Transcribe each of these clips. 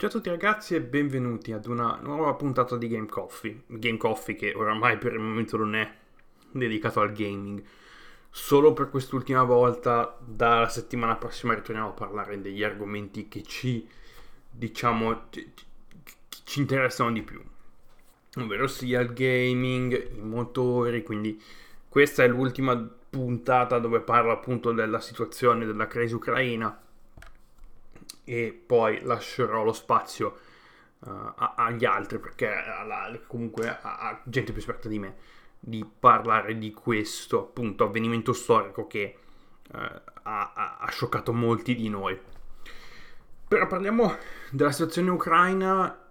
Ciao a tutti ragazzi e benvenuti ad una nuova puntata di Game Coffee. Game Coffee che oramai per il momento non è dedicato al gaming. Solo per quest'ultima volta, dalla settimana prossima ritorniamo a parlare degli argomenti che ci, diciamo, ci, ci interessano di più. Ovvero sia il gaming, i motori, quindi questa è l'ultima puntata dove parlo appunto della situazione della crisi ucraina e poi lascerò lo spazio uh, agli altri perché alla, comunque a, gente più esperta di me di parlare di questo appunto avvenimento storico che uh, ha, ha, scioccato molti di noi. Però parliamo della situazione ucraina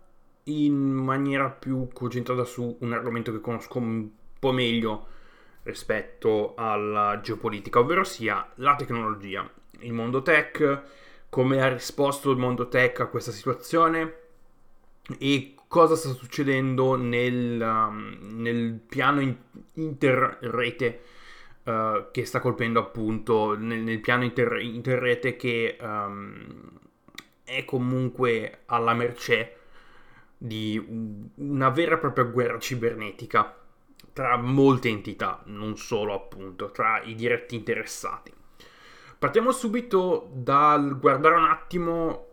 in maniera più concentrata su un argomento che conosco un po' meglio rispetto alla geopolitica, ovvero sia la tecnologia, il mondo tech come ha risposto il mondo tech a questa situazione e cosa sta succedendo nel, um, nel piano in- interrete uh, che sta colpendo appunto nel, nel piano inter- interrete che um, è comunque alla mercé di una vera e propria guerra cibernetica tra molte entità, non solo appunto tra i diretti interessati. Partiamo subito dal guardare un attimo,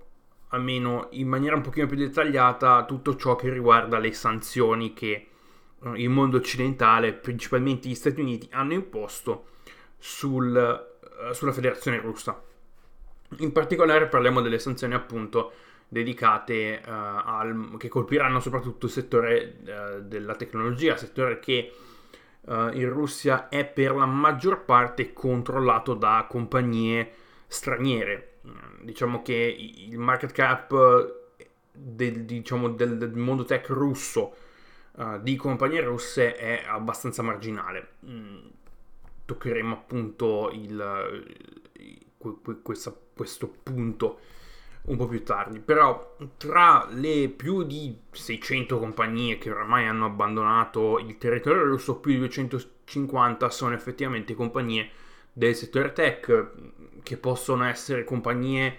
almeno in maniera un pochino più dettagliata, tutto ciò che riguarda le sanzioni che eh, il mondo occidentale, principalmente gli Stati Uniti, hanno imposto sul, uh, sulla federazione russa. In particolare parliamo delle sanzioni appunto dedicate uh, al, che colpiranno soprattutto il settore uh, della tecnologia, settore che uh, in Russia è per la maggior parte controllato da compagnie straniere. Diciamo che il market cap del, diciamo, del, del mondo tech russo uh, di compagnie russe è abbastanza marginale. Mm, toccheremo appunto il, il, questo, questo punto un po' più tardi, però tra le più di 600 compagnie che oramai hanno abbandonato il territorio russo, più di 250 sono effettivamente compagnie del settore tech, che possono essere compagnie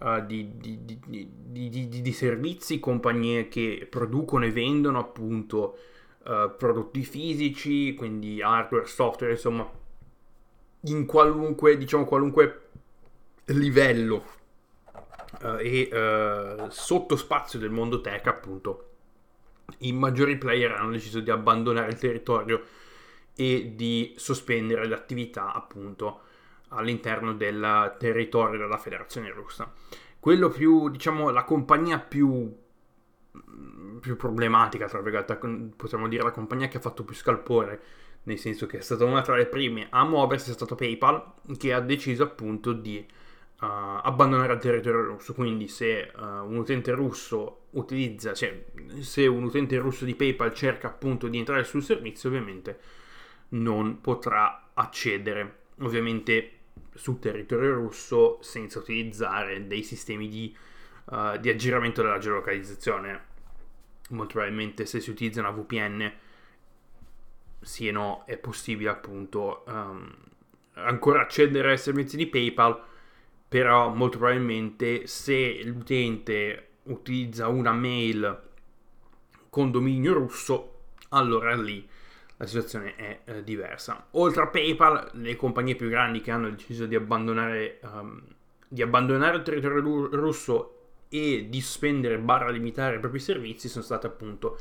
uh, di, di, di, di, servizi, compagnie che producono e vendono appunto uh, prodotti fisici, quindi hardware, software, insomma, in qualunque, diciamo, qualunque livello e uh, sottospazio del mondo tech, appunto, i maggiori player hanno deciso di abbandonare il territorio e di sospendere l'attività, appunto, all'interno del territorio della Federazione Russa. Quello più, diciamo, la compagnia più più problematica, tra virgolette, potremmo dire la compagnia che ha fatto più scalpore, nel senso che è stata una tra le prime a muoversi, è stata PayPal, che ha deciso appunto di uh, abbandonare il territorio russo. Quindi, se uh, un utente russo utilizza, cioè, se un utente russo di PayPal cerca appunto di entrare sul servizio, ovviamente non potrà accedere, ovviamente sul territorio russo senza utilizzare dei sistemi di, uh, di aggiramento della geolocalizzazione. Molto probabilmente, se si utilizza una VPN, sì e no, è possibile appunto um, ancora accedere ai servizi di PayPal però molto probabilmente se l'utente utilizza una mail con dominio russo, allora lì la situazione è eh, diversa. Oltre a PayPal, le compagnie più grandi che hanno deciso di abbandonare, um, di abbandonare il territorio russo e di spendere barra limitare i propri servizi sono state appunto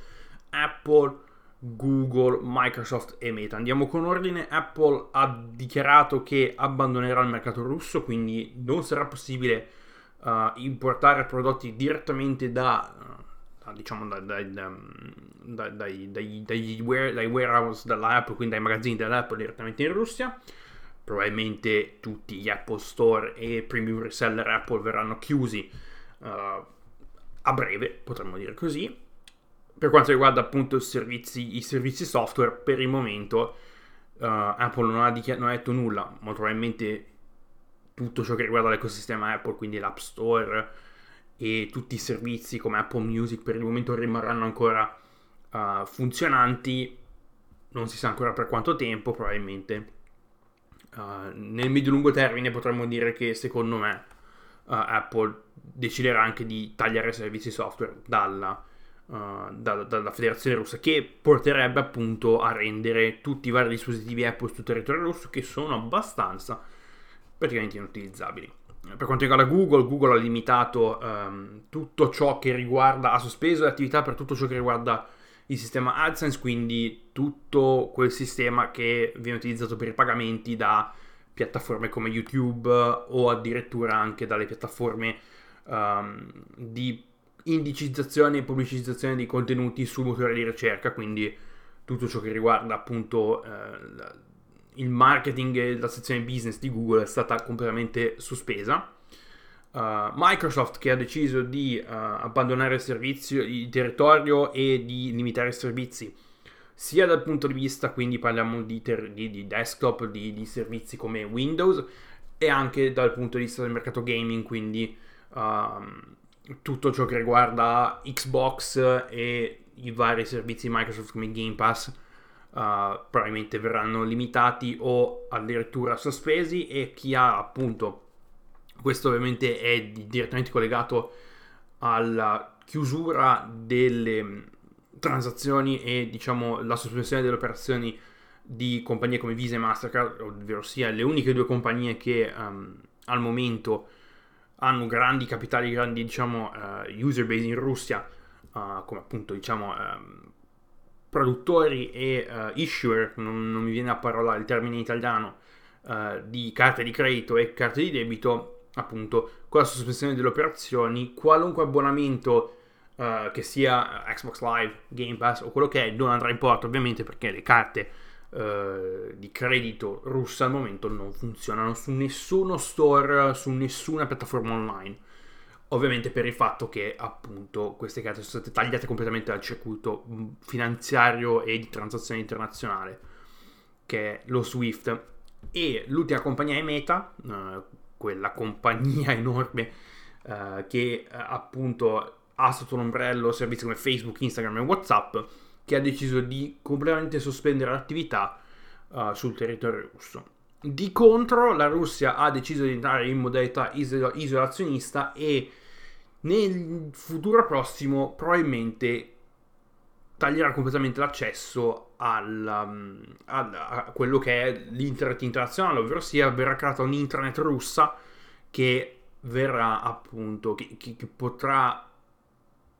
Apple, Google, Microsoft e Meta. Andiamo con ordine. Apple ha dichiarato che abbandonerà il mercato russo, quindi non sarà possibile uh, importare prodotti direttamente da, uh, diciamo, da, da, dai, dai, dai, warehouse dell'Apple, quindi dai magazzini dell'Apple direttamente in Russia. Probabilmente tutti gli Apple Store e premium reseller Apple verranno chiusi uh, a breve, potremmo dire così per quanto riguarda appunto i servizi, i servizi software, per il momento uh, Apple non ha, dichi- non ha, detto nulla, molto probabilmente tutto ciò che riguarda l'ecosistema Apple, quindi l'App Store e tutti i servizi come Apple Music per il momento rimarranno ancora uh, funzionanti, non si sa ancora per quanto tempo, probabilmente uh, nel medio-lungo termine potremmo dire che secondo me Apple deciderà anche di tagliare servizi software dalla, uh, da, dalla federazione russa, che porterebbe appunto a rendere tutti i vari dispositivi Apple sul territorio russo che sono abbastanza praticamente inutilizzabili. Per quanto riguarda Google, Google ha limitato um, tutto ciò che riguarda, ha sospeso le attività per tutto ciò che riguarda il sistema AdSense, quindi tutto quel sistema che viene utilizzato per i pagamenti da piattaforme come YouTube o addirittura anche dalle piattaforme um, di indicizzazione e pubblicizzazione dei contenuti sul motore di ricerca, quindi tutto ciò che riguarda appunto eh, il marketing e la sezione business di Google è stata completamente sospesa. Uh, Microsoft che ha deciso di uh, abbandonare il servizio, il territorio e di limitare i servizi sia dal punto di vista, quindi parliamo di, ter- di, di desktop, di, di, servizi come Windows e anche dal punto di vista del mercato gaming, quindi uh, tutto ciò che riguarda Xbox e i vari servizi Microsoft come Game Pass uh, probabilmente verranno limitati o addirittura sospesi e chi ha appunto questo ovviamente è direttamente collegato alla chiusura delle transazioni e diciamo la sospensione delle operazioni di compagnie come Visa e Mastercard, ovvero sia le uniche due compagnie che um, al momento hanno grandi capitali, grandi diciamo, uh, user base in Russia, uh, come appunto diciamo um, produttori e uh, issuer, non, non, mi viene a parola il termine italiano, di carte di credito e carte di debito, appunto con la sospensione delle operazioni, qualunque abbonamento che sia Xbox Live, Game Pass o quello che è, non andrà in porto ovviamente perché le carte eh, di credito russa al momento non funzionano su nessuno store, su nessuna piattaforma online. Ovviamente per il fatto che appunto queste carte sono state tagliate completamente dal circuito mm, finanziario e di transazione internazionale, che è lo SWIFT. E l'ultima compagnia è Meta, eh, quella compagnia enorme eh, che eh, appunto ha sotto l'ombrello servizi come Facebook, Instagram e WhatsApp che ha deciso di completamente sospendere l'attività uh, sul territorio russo. Di contro, la Russia ha deciso di entrare in modalità isol- isolazionista e nel futuro prossimo probabilmente taglierà completamente l'accesso al, um, al, a quello che è l'internet internazionale, ovvero sia verrà creata un'intranet russa che verrà appunto, che, che, che potrà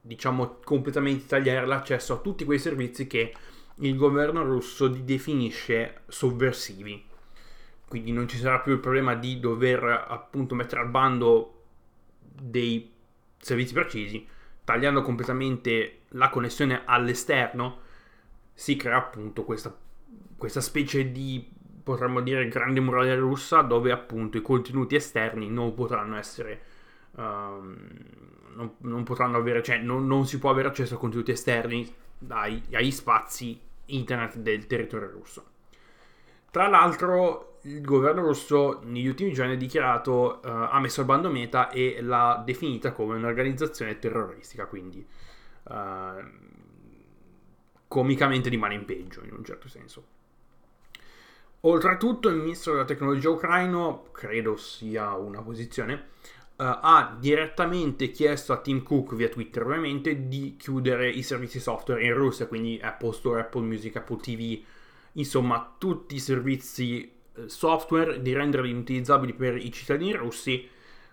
diciamo, completamente tagliare l'accesso a tutti quei servizi che il governo russo definisce sovversivi. Quindi non ci sarà più il problema di dover appunto mettere al bando dei servizi precisi, tagliando completamente la connessione all'esterno, si crea appunto questa, questa specie di, potremmo dire, grande muraglia russa dove appunto i contenuti esterni non potranno essere um, non, non, potranno avere, cioè non, non, si può avere accesso a contenuti esterni dai, agli spazi internet del territorio russo. Tra l'altro, il governo russo negli ultimi giorni ha dichiarato, uh, ha messo al bando Meta e l'ha definita come un'organizzazione terroristica, quindi uh, comicamente rimane in peggio in un certo senso. Oltretutto, il ministro della tecnologia ucraino, credo sia una posizione, ha direttamente chiesto a Tim Cook via Twitter ovviamente di chiudere i servizi software in Russia, quindi Apple Store, Apple Music, Apple TV, insomma tutti i servizi eh, software di renderli inutilizzabili per i cittadini russi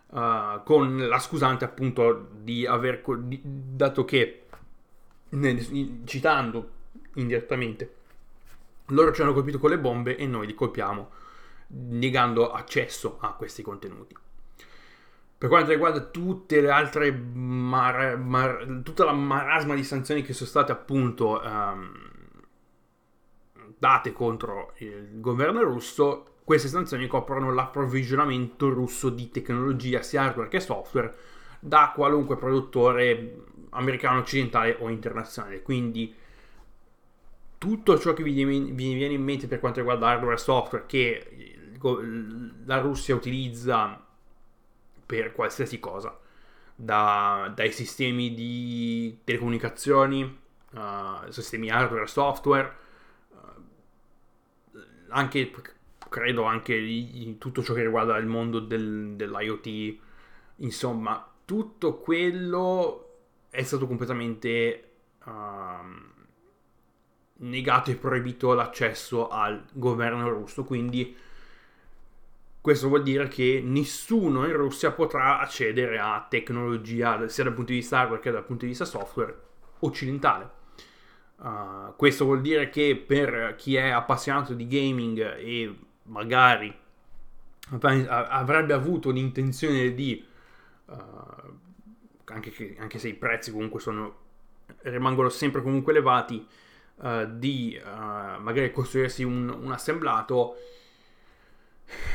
uh, con la scusante appunto di aver di, dato che nel, citando indirettamente loro ci hanno colpito con le bombe e noi li colpiamo negando accesso a questi contenuti. Per quanto riguarda tutte le altre mar- mar- tutta la marasma di sanzioni che sono state appunto um, date contro il governo russo, queste sanzioni coprono l'approvvigionamento russo di tecnologia sia hardware che software da qualunque produttore americano occidentale o internazionale. Quindi tutto ciò che vi viene in mente per quanto riguarda hardware e software che la Russia utilizza per qualsiasi cosa, da, dai sistemi di telecomunicazioni, uh, sistemi hardware, software, uh, anche credo anche tutto ciò che riguarda il mondo del, dell'IoT, Insomma, tutto quello è stato completamente uh, negato e proibito l'accesso al governo russo, quindi questo vuol dire che nessuno in Russia potrà accedere a tecnologia sia dal punto di vista hardware che dal punto di vista software occidentale. Uh, questo vuol dire che per chi è appassionato di gaming e magari avrebbe avuto l'intenzione di, uh, anche, che, anche, se i prezzi comunque sono, rimangono sempre comunque elevati, uh, di magari costruirsi un, un, assemblato,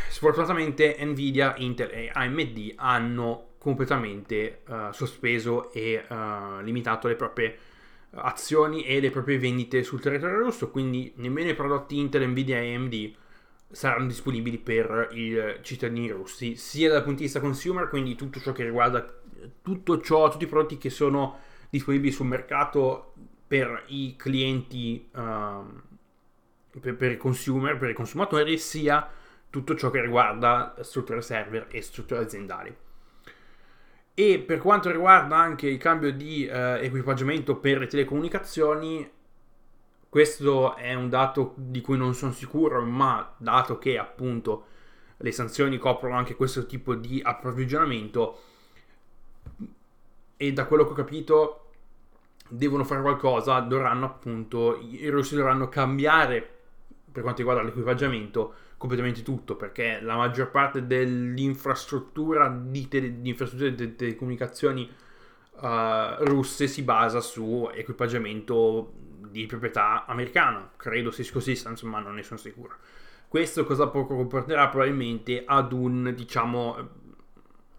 sfortunatamente Nvidia, Intel e AMD hanno completamente sospeso e limitato le proprie azioni e le proprie vendite sul territorio russo, quindi nemmeno i prodotti Intel, Nvidia e AMD saranno disponibili per i cittadini russi, sia dal punto di vista consumer, quindi tutto ciò che riguarda tutto ciò, tutti i prodotti che sono disponibili sul mercato per i clienti, uh, per, per, i consumer, per i consumatori, sia tutto ciò che riguarda strutture server e strutture aziendali. E per quanto riguarda anche il cambio di uh, equipaggiamento per le telecomunicazioni, questo è un dato di cui non sono sicuro, ma dato che appunto le sanzioni coprono anche questo tipo di approvvigionamento e da quello che ho capito devono fare qualcosa, dovranno appunto i russi dovranno cambiare per quanto riguarda l'equipaggiamento completamente tutto perché la maggior parte dell'infrastruttura di, tele, di di telecomunicazioni uh, russe si basa su equipaggiamento di proprietà americana, credo sia così, ma non ne sono sicuro. Questo cosa comporterà probabilmente ad un, diciamo,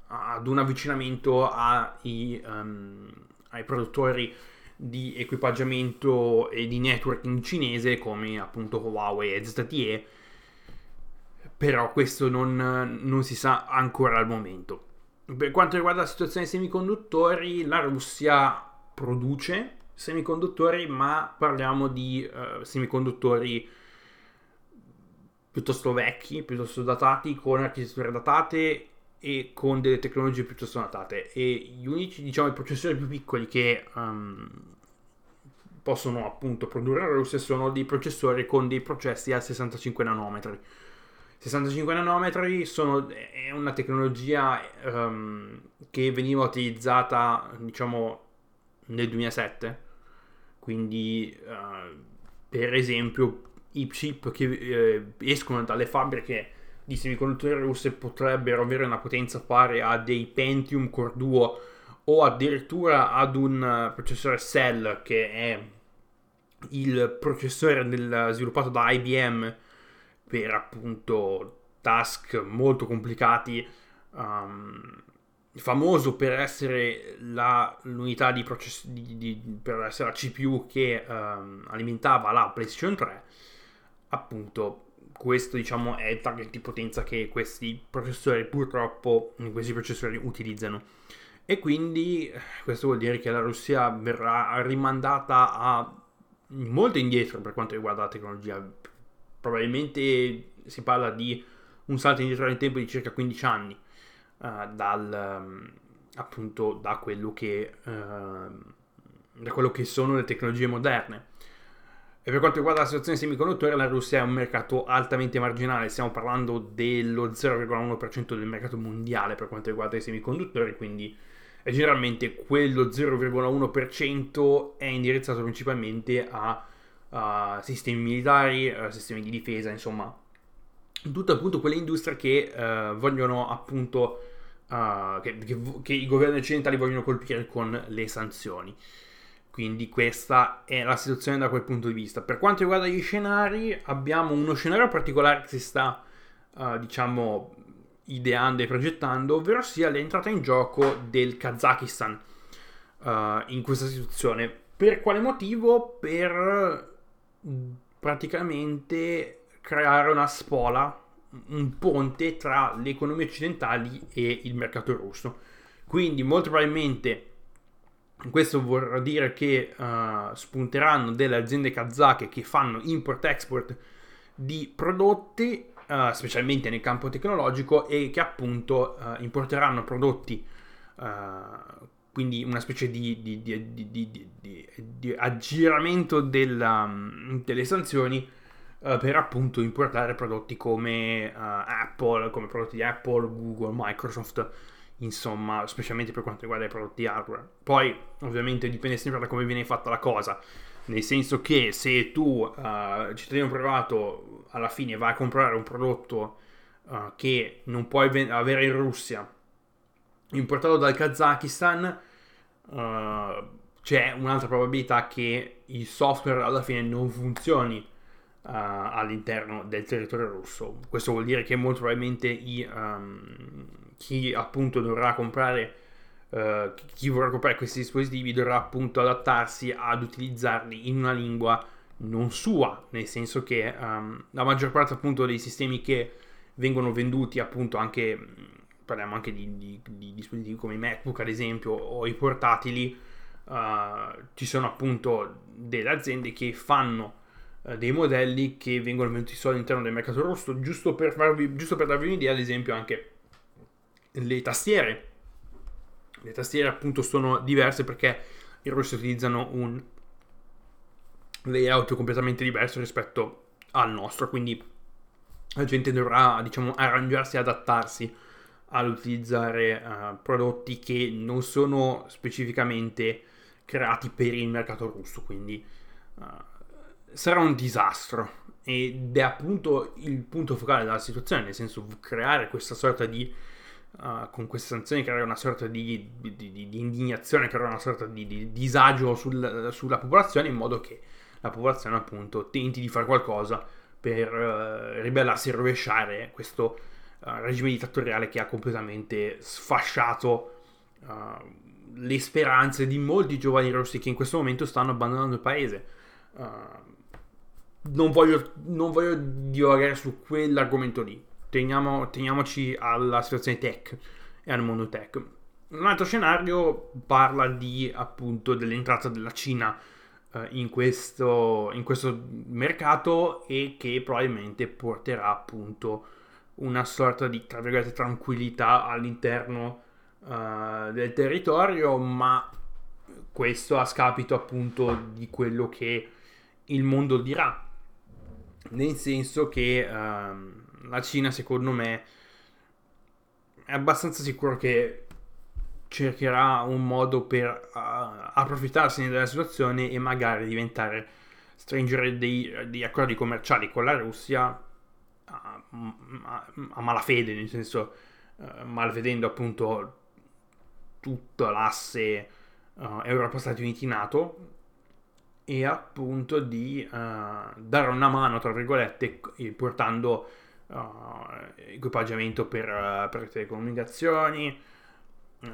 ad un avvicinamento ai, um, ai produttori di equipaggiamento e di networking cinese come appunto Huawei e ZTE, però questo non, non si sa ancora al momento. Per quanto riguarda la situazione dei semiconduttori, la Russia produce semiconduttori, ma parliamo di uh, semiconduttori piuttosto vecchi, piuttosto datati, con architetture datate e con delle tecnologie piuttosto datate. E gli unici, diciamo, i processori più piccoli che um, possono appunto produrre la Russia sono dei processori con dei processi a 65 nanometri. 65 nanometri sono, è una tecnologia um, che veniva utilizzata, diciamo, nel 2007 quindi uh, per esempio i chip che eh, escono dalle fabbriche di semiconduttori russe potrebbero avere una potenza pari a dei Pentium Core Duo o addirittura ad un processore Cell che è il processore del, sviluppato da IBM per appunto task molto complicati um, famoso per essere la, l'unità di processo di, di, per essere la CPU che um, alimentava la PlayStation 3 appunto questo diciamo è il target di potenza che questi processori purtroppo questi processori utilizzano. E quindi questo vuol dire che la Russia verrà rimandata a molto indietro per quanto riguarda la tecnologia probabilmente si parla di un salto indietro nel tempo di circa 15 anni uh, dal, um, appunto da quello, che, uh, da quello che sono le tecnologie moderne. E per quanto riguarda la situazione semiconduttore, la Russia è un mercato altamente marginale, stiamo parlando dello 0,1% del mercato mondiale per quanto riguarda i semiconduttori, quindi generalmente quello 0,1% è indirizzato principalmente a, a sistemi militari, a sistemi di difesa, insomma, tutte appunto quelle industrie che uh, vogliono appunto uh, che, che, che, i governi occidentali vogliono colpire con le sanzioni. Quindi questa è la situazione da quel punto di vista. Per quanto riguarda gli scenari, abbiamo uno scenario particolare che si sta, uh, diciamo, ideando e progettando, ovvero sia l'entrata in gioco del Kazakistan uh, in questa situazione. Per quale motivo? Per praticamente creare una spola un ponte tra le economie occidentali e il mercato russo. Quindi molto probabilmente questo vorrà dire che uh, spunteranno delle aziende kazake che fanno import-export di prodotti uh, specialmente nel campo tecnologico, e che appunto uh, importeranno prodotti, quindi una specie di, di, di, di aggiramento della, um, delle sanzioni per appunto importare prodotti come Apple, come prodotti di Apple, Google, Microsoft, insomma, specialmente per quanto riguarda i prodotti hardware. Poi, ovviamente, dipende sempre da come viene fatta la cosa nel senso che se tu, uh, cittadino privato, alla fine vai a comprare un prodotto uh, che non puoi ven- avere in Russia, importato dal Kazakistan, uh, c'è un'altra probabilità che il software alla fine non funzioni all'interno del territorio russo. Questo vuol dire che molto probabilmente i, um, chi appunto dovrà comprare Uh, chi vorrà comprare questi dispositivi dovrà appunto adattarsi ad utilizzarli in una lingua non sua, nel senso che um, la maggior parte appunto dei sistemi che vengono venduti appunto anche, parliamo anche di, di, di dispositivi come i MacBook ad esempio o i portatili, uh, ci sono appunto delle aziende che fanno uh, dei modelli che vengono venduti solo all'interno del mercato rosso, giusto per, farvi, giusto per darvi un'idea ad esempio anche le tastiere. Le tastiere appunto sono diverse perché i russi utilizzano un layout completamente diverso rispetto al nostro, quindi la gente dovrà diciamo arrangiarsi e adattarsi all'utilizzare uh, prodotti che non sono specificamente creati per il mercato russo, quindi uh, sarà un disastro. Ed è appunto il punto focale della situazione, nel senso creare questa sorta di uh, con queste sanzioni creare una sorta di, di, di, di indignazione, creare una sorta di, disagio sul, sulla popolazione in modo che la popolazione appunto tenti di fare qualcosa per uh, ribellarsi e rovesciare questo regime dittatoriale che ha completamente sfasciato le speranze di molti giovani russi che in questo momento stanno abbandonando il paese. non, voglio, non voglio divagare su quell'argomento lì teniamo, teniamoci alla situazione tech e al mondo tech. Un altro scenario parla di appunto dell'entrata della Cina eh, in, questo, in questo mercato e che probabilmente porterà appunto una sorta di tra virgolette tranquillità all'interno uh, del territorio, ma questo a scapito appunto di quello che il mondo dirà. Nel senso che uh, la Cina secondo me è abbastanza sicuro che cercherà un modo per uh, approfittarsene della situazione e magari diventare stringere dei, degli accordi commerciali con la Russia a, malafede, nel senso uh, malvedendo appunto tutta l'asse uh, Europa-Stati Uniti-NATO e appunto di uh, dare una mano, tra virgolette, portando uh, equipaggiamento per, per telecomunicazioni,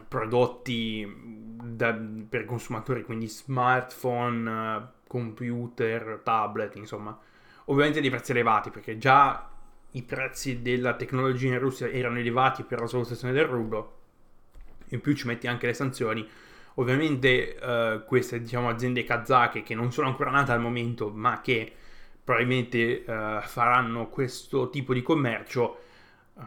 prodotti da, per consumatori, quindi smartphone, computer, tablet, insomma. Ovviamente dei prezzi elevati, perché già i prezzi della tecnologia in Russia erano elevati per la svalutazione del rublo, in più ci metti anche le sanzioni. Ovviamente uh, queste diciamo, aziende kazake che non sono ancora nate al momento, ma che probabilmente uh, faranno questo tipo di commercio, uh,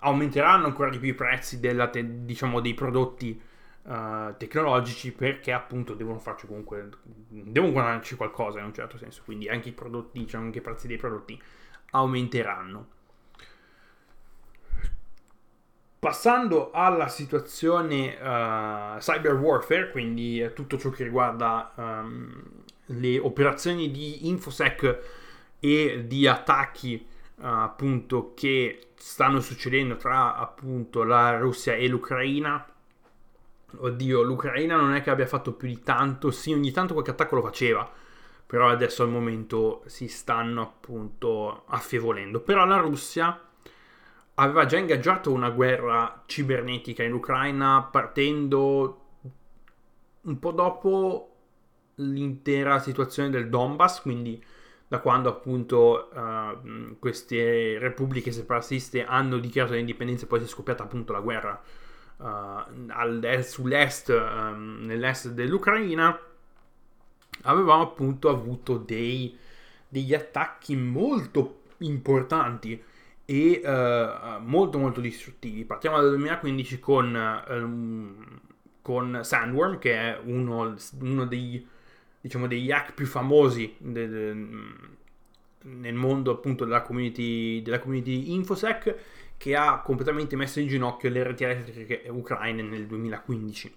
aumenteranno ancora di più i prezzi te- diciamo, dei prodotti uh, tecnologici perché appunto devono farci comunque, devono guadagnarci qualcosa in un certo senso, quindi anche i prodotti, diciamo, anche i prezzi dei prodotti aumenteranno. Passando alla situazione uh, cyber warfare, quindi tutto ciò che riguarda um, le operazioni di infosec e di attacchi uh, appunto che stanno succedendo tra appunto la Russia e l'Ucraina oddio l'Ucraina non è che abbia fatto più di tanto sì ogni tanto qualche attacco lo faceva però adesso al momento si stanno appunto affievolendo. Però la Russia aveva già ingaggiato una guerra cibernetica in Ucraina partendo un po' dopo l'intera situazione del Donbass, quindi da quando appunto uh, queste repubbliche separatiste hanno dichiarato l'indipendenza e poi si è scoppiata appunto la guerra uh, sull'est, um, nell'est dell'Ucraina, avevamo appunto avuto dei, degli attacchi molto importanti e uh, molto molto distruttivi. Partiamo dal 2015 con, um, con Sandworm, che è uno, uno dei, diciamo, degli hack più famosi de, nel mondo appunto della community, della community InfoSec, che ha completamente messo in ginocchio le reti elettriche ucraine nel 2015.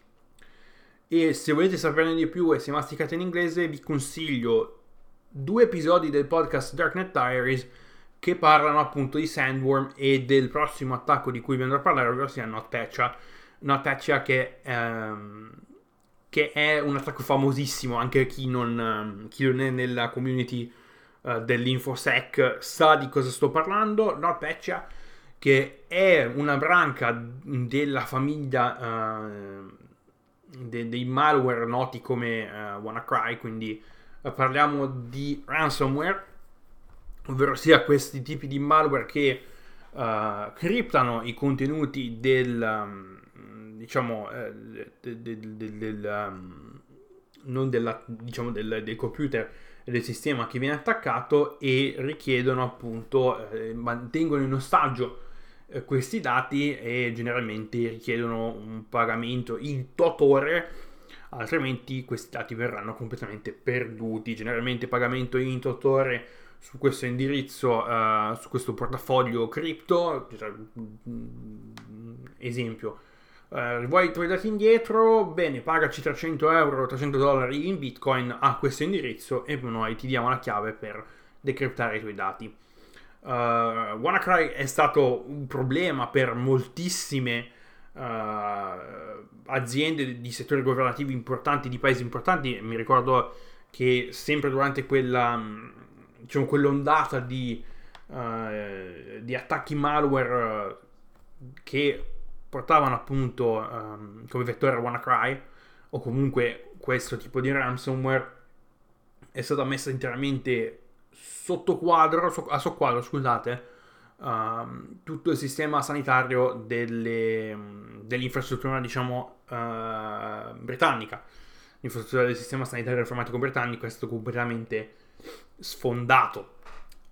E se volete saperne di più e se masticate in inglese, vi consiglio due episodi del podcast Darknet Diaries che parlano appunto di Sandworm e del prossimo attacco di cui vi andrò a parlare, ovvero sia NotPetya. NotPetya che, ehm, che è un attacco famosissimo, anche chi non, chi non è nella community uh, dell'InfoSec sa di cosa sto parlando. NotPetya che è una branca della famiglia uh, de- dei malware noti come uh, WannaCry, quindi parliamo di ransomware ovvero sia questi tipi di malware che uh, criptano i contenuti del, um, diciamo, eh, del, del, del, um, non della, diciamo del, del computer del sistema che viene attaccato e richiedono appunto, eh, mantengono in ostaggio eh, questi dati e generalmente richiedono un pagamento in totore altrimenti questi dati verranno completamente perduti generalmente pagamento in totore su questo indirizzo, uh, su questo portafoglio cripto, cioè, esempio, uh, vuoi i tuoi dati indietro, bene, pagaci 300 euro, 300 dollari in bitcoin a questo indirizzo e noi ti diamo la chiave per decriptare i tuoi dati. Uh, WannaCry è stato un problema per moltissime uh, aziende di settori governativi importanti, di paesi importanti. Mi ricordo che sempre durante quella diciamo, quell'ondata di, uh, di attacchi malware che portavano appunto um, come vettore WannaCry o comunque questo tipo di ransomware è stata messa interamente sotto quadro, so, a soqquadro, scusate, um, tutto il sistema sanitario delle, dell'infrastruttura, diciamo, uh, britannica. L'infrastruttura del sistema sanitario informatico britannico è stato completamente sfondato.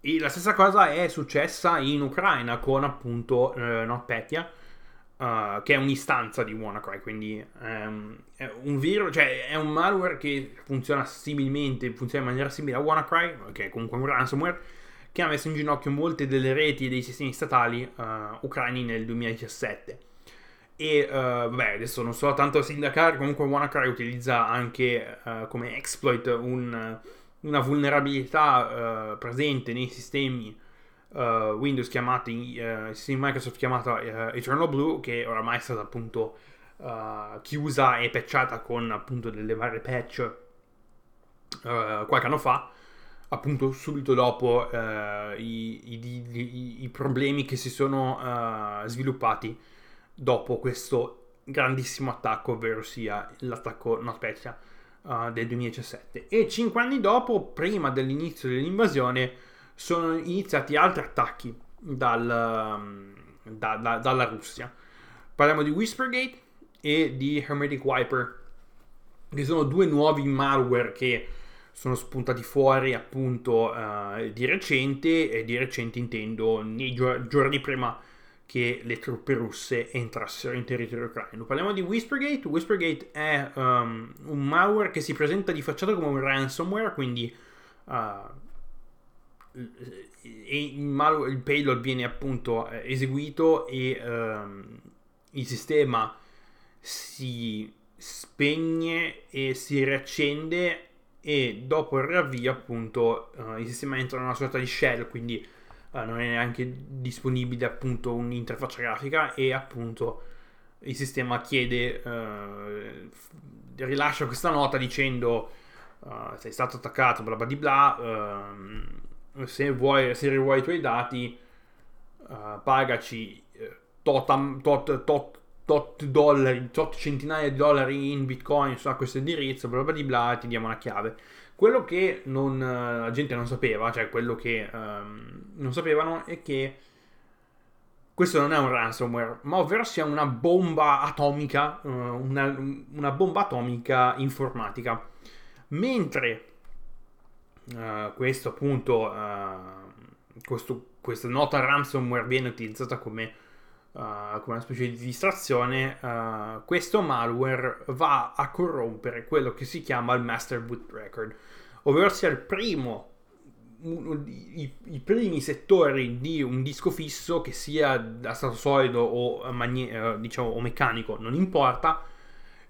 E la stessa cosa è successa in Ucraina con appunto eh, NotPetya, uh, che è un'istanza di WannaCry, quindi um, è un virus, cioè è un malware che funziona similmente, funziona in maniera simile a WannaCry, che è comunque un ransomware, che ha messo in ginocchio molte delle reti e dei sistemi statali uh, ucraini nel 2017. E uh, vabbè, adesso non so tanto a sindacare, comunque WannaCry utilizza anche come exploit un una vulnerabilità presente nei sistemi uh, Windows chiamati, uh, sistemi Microsoft chiamata Eternal Blue, che oramai è stata appunto chiusa e patchata con appunto delle varie patch qualche anno fa, appunto subito dopo i, i, i, i, problemi che si sono sviluppati dopo questo grandissimo attacco, ovvero sia l'attacco NotPetya uh, del 2017 e cinque anni dopo, prima dell'inizio dell'invasione, sono iniziati altri attacchi dal, da, da, dalla Russia. Parliamo di Whispergate e di Hermetic Wiper, che sono due nuovi malware che sono spuntati fuori appunto uh, di recente, e di recente intendo nei giorni prima che le truppe russe entrassero in territorio ucraino. Parliamo di Whispergate. Whispergate è um, un malware che si presenta di facciata come un ransomware, quindi uh, il, malware, il, payload viene appunto eh, eseguito e um, il sistema si spegne e si riaccende e dopo il riavvio appunto uh, il sistema entra in una sorta di shell, quindi uh, non è neanche disponibile appunto un'interfaccia grafica e appunto il sistema chiede, uh, rilascia questa nota dicendo uh, sei stato attaccato, bla bla di bla, uh, se vuoi, se rivuoi i tuoi dati, pagaci tot, tot, tot, tot, dollari, tot centinaia di dollari in bitcoin su questo indirizzo, bla bla di bla, ti diamo una chiave. Quello che non, eh, la gente non sapeva, cioè quello che um, non sapevano è che questo non è un ransomware, ma ovvero sia una bomba atomica, uh, una, una, bomba atomica informatica. Mentre uh, questo appunto uh, questo, questa nota ransomware viene utilizzata come, uh, come una specie di distrazione, questo malware va a corrompere quello che si chiama il master boot record, ovvero sia il primo i, i, primi settori di un disco fisso che sia a stato solido o, magne, diciamo, o meccanico non importa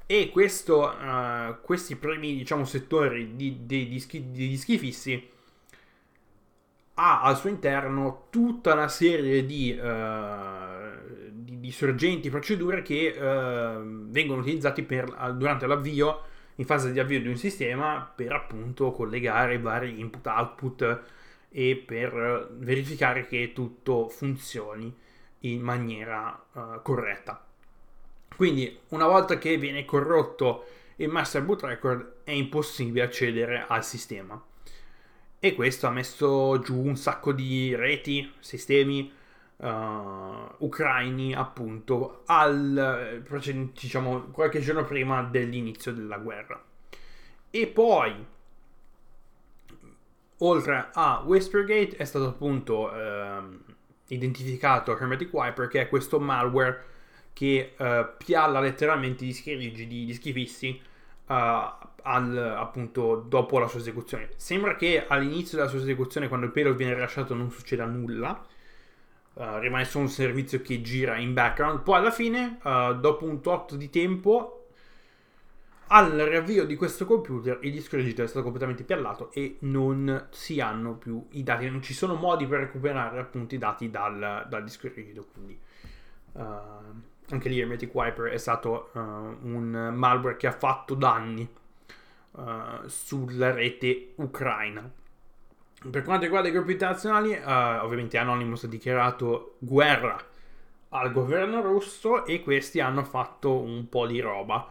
e questo, uh, questi primi diciamo, settori di, di, dischi, di dischi fissi ha al suo interno tutta una serie di, uh, di, di sorgenti procedure che uh, vengono utilizzati per, durante l'avvio in fase di avvio di un sistema per appunto collegare i vari input-output e per verificare che tutto funzioni in maniera uh, corretta. Quindi una volta che viene corrotto il master boot record è impossibile accedere al sistema. E questo ha messo giù un sacco di reti, sistemi uh, ucraini appunto al, diciamo, qualche giorno prima dell'inizio della guerra. E poi, oltre a Whispergate, è stato appunto uh, identificato Hermetic Wiper, che è questo malware che uh, pialla letteralmente i dischi rigidi, i dischi fissi, uh, al, appunto dopo la sua esecuzione. Sembra che all'inizio della sua esecuzione, quando il payload viene rilasciato, non succeda nulla. Uh, rimane solo un servizio che gira in background. Poi alla fine, dopo un tot di tempo, al riavvio di questo computer il disco rigido è stato completamente piallato e non si hanno più i dati, non ci sono modi per recuperare appunto i dati dal, dal disco rigido. Quindi uh, anche lì Hermetic Wiper è stato un malware che ha fatto danni uh, sulla rete ucraina. Per quanto riguarda i gruppi internazionali, uh, ovviamente Anonymous ha dichiarato guerra al governo russo e questi hanno fatto un po' di roba.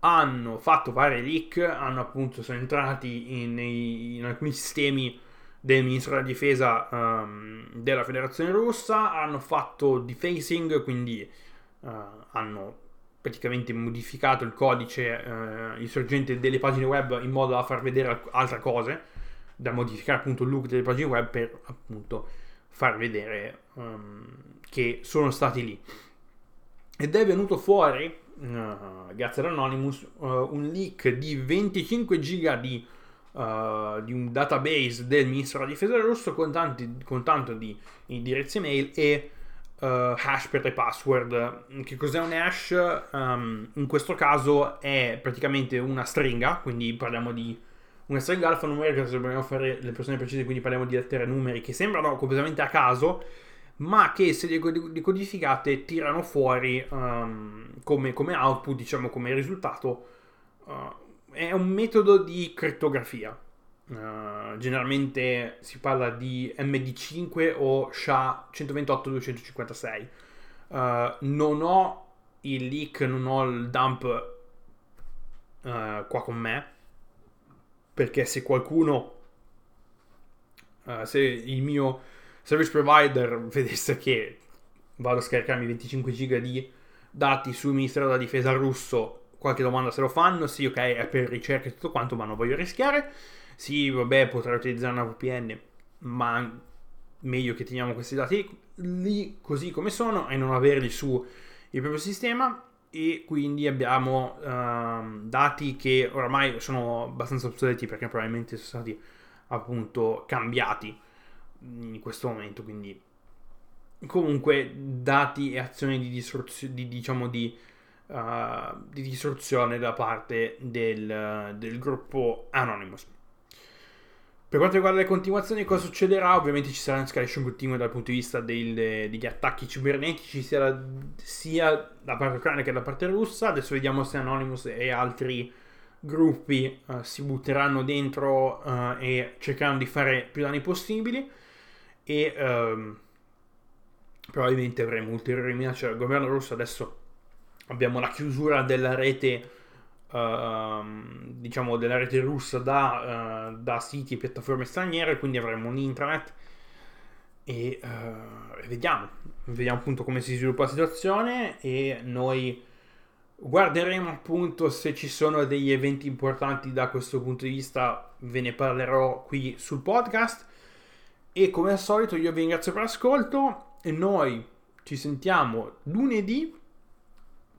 Hanno fatto vari leak, hanno appunto sono entrati in, in alcuni sistemi del ministro della difesa um, della federazione russa, hanno fatto defacing, quindi uh, hanno praticamente modificato il codice eh, insorgente delle pagine web in modo da far vedere altre cose, da modificare appunto il look delle pagine web per appunto far vedere um, che sono stati lì. Ed è venuto fuori, uh, grazie ad Anonymous, uh, un leak di 25 giga di, uh, di, un database del ministro della difesa russo con, tanti, con tanto di indirizzi mail e uh, hash per le password. Che cos'è un hash? Um, in questo caso è praticamente una stringa, quindi parliamo di una stringa alfanumerica se dobbiamo fare le persone precise, quindi parliamo di lettere e numeri che sembrano completamente a caso, ma che se li codificate tirano fuori um, come, come, output, diciamo come risultato. Uh, è un metodo di crittografia. Uh, generalmente si parla di MD5 o SHA-128-256. Uh, non ho il leak, non ho il dump uh, qua con me, perché se qualcuno, se il mio service provider vedesse che vado a scaricarmi 25 giga di dati sul Ministero della Difesa russo, qualche domanda se lo fanno, sì ok è per ricerca e tutto quanto, ma non voglio rischiare sì, vabbè, potrei utilizzare una VPN, ma meglio che teniamo questi dati lì così come sono e non averli sul proprio sistema. E quindi abbiamo uh, dati che oramai sono abbastanza obsoleti perché probabilmente sono stati appunto cambiati in questo momento quindi comunque dati e azioni di distruzione di, diciamo di, uh, di distruzione da parte del, del gruppo Anonymous per quanto riguarda le continuazioni, cosa succederà? Ovviamente ci sarà una escalation continua dal punto di vista del, degli attacchi cibernetici, sia da, sia da parte ucraina che da parte russa. Adesso vediamo se Anonymous e altri gruppi uh, si butteranno dentro uh, e cercheranno di fare più danni possibili. E um, probabilmente avremo ulteriori minacce dal governo russo. Adesso abbiamo la chiusura della rete Ehm, diciamo della rete russa da, uh, da, siti e piattaforme straniere, quindi avremo un intranet e, uh, vediamo, vediamo appunto come si sviluppa la situazione e noi guarderemo appunto se ci sono degli eventi importanti da questo punto di vista, ve ne parlerò qui sul podcast. E come al solito io vi ringrazio per l'ascolto e noi ci sentiamo lunedì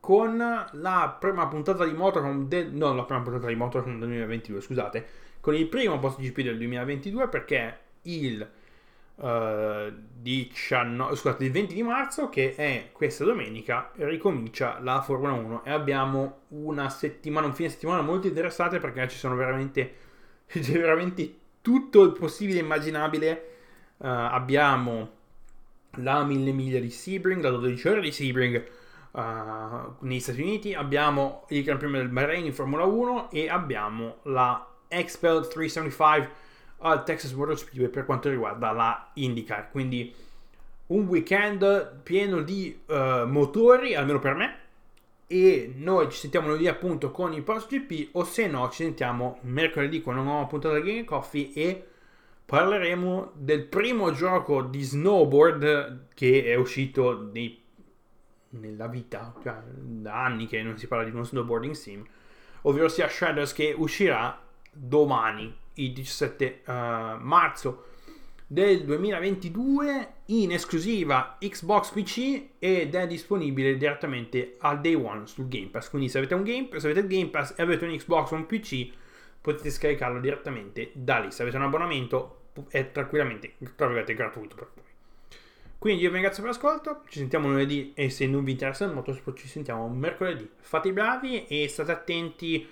con la prima puntata di Motorhome del, no, la prima puntata di Motorhome del 2022, scusate, con il primo post GP del 2022 perché il uh, eh, 19, scusate, il 20 di marzo che è questa domenica ricomincia la Formula 1 e abbiamo una settimana, un fine settimana molto interessante perché ci sono veramente c'è veramente tutto il possibile immaginabile. Uh, abbiamo la 1000 miglia di Sebring, la 12 ore di Sebring uh, negli Stati Uniti, abbiamo il Gran Premio del Bahrain in Formula 1 e abbiamo la Expel 375 al Texas Motor Speedway per quanto riguarda la IndyCar. Quindi un weekend pieno di uh, motori, almeno per me. E noi ci sentiamo lunedì appunto con il post GP, o se no, ci sentiamo mercoledì con una nuova puntata di Game Coffee e parleremo del primo gioco di snowboard che è uscito nei nella vita, cioè da anni che non si parla di uno snowboarding sim, ovvero sia Shadows che uscirà domani, il 17 uh, eh, marzo del 2022 in esclusiva Xbox PC ed è disponibile direttamente al day one sul Game Pass. Quindi se avete un Game, se avete il Game Pass e avete un Xbox o un PC potete scaricarlo direttamente da lì. Se avete un abbonamento è tranquillamente tra gratuito. Quindi io vi ringrazio per l'ascolto, ci sentiamo lunedì e se non vi interessa il motorsport ci sentiamo mercoledì. Fate i bravi e state attenti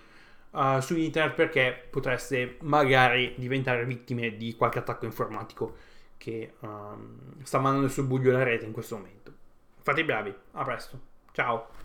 uh, su internet perché potreste magari diventare vittime di qualche attacco informatico che um, sta mandando il suo buglio alla rete in questo momento. Fate i bravi, a presto, ciao!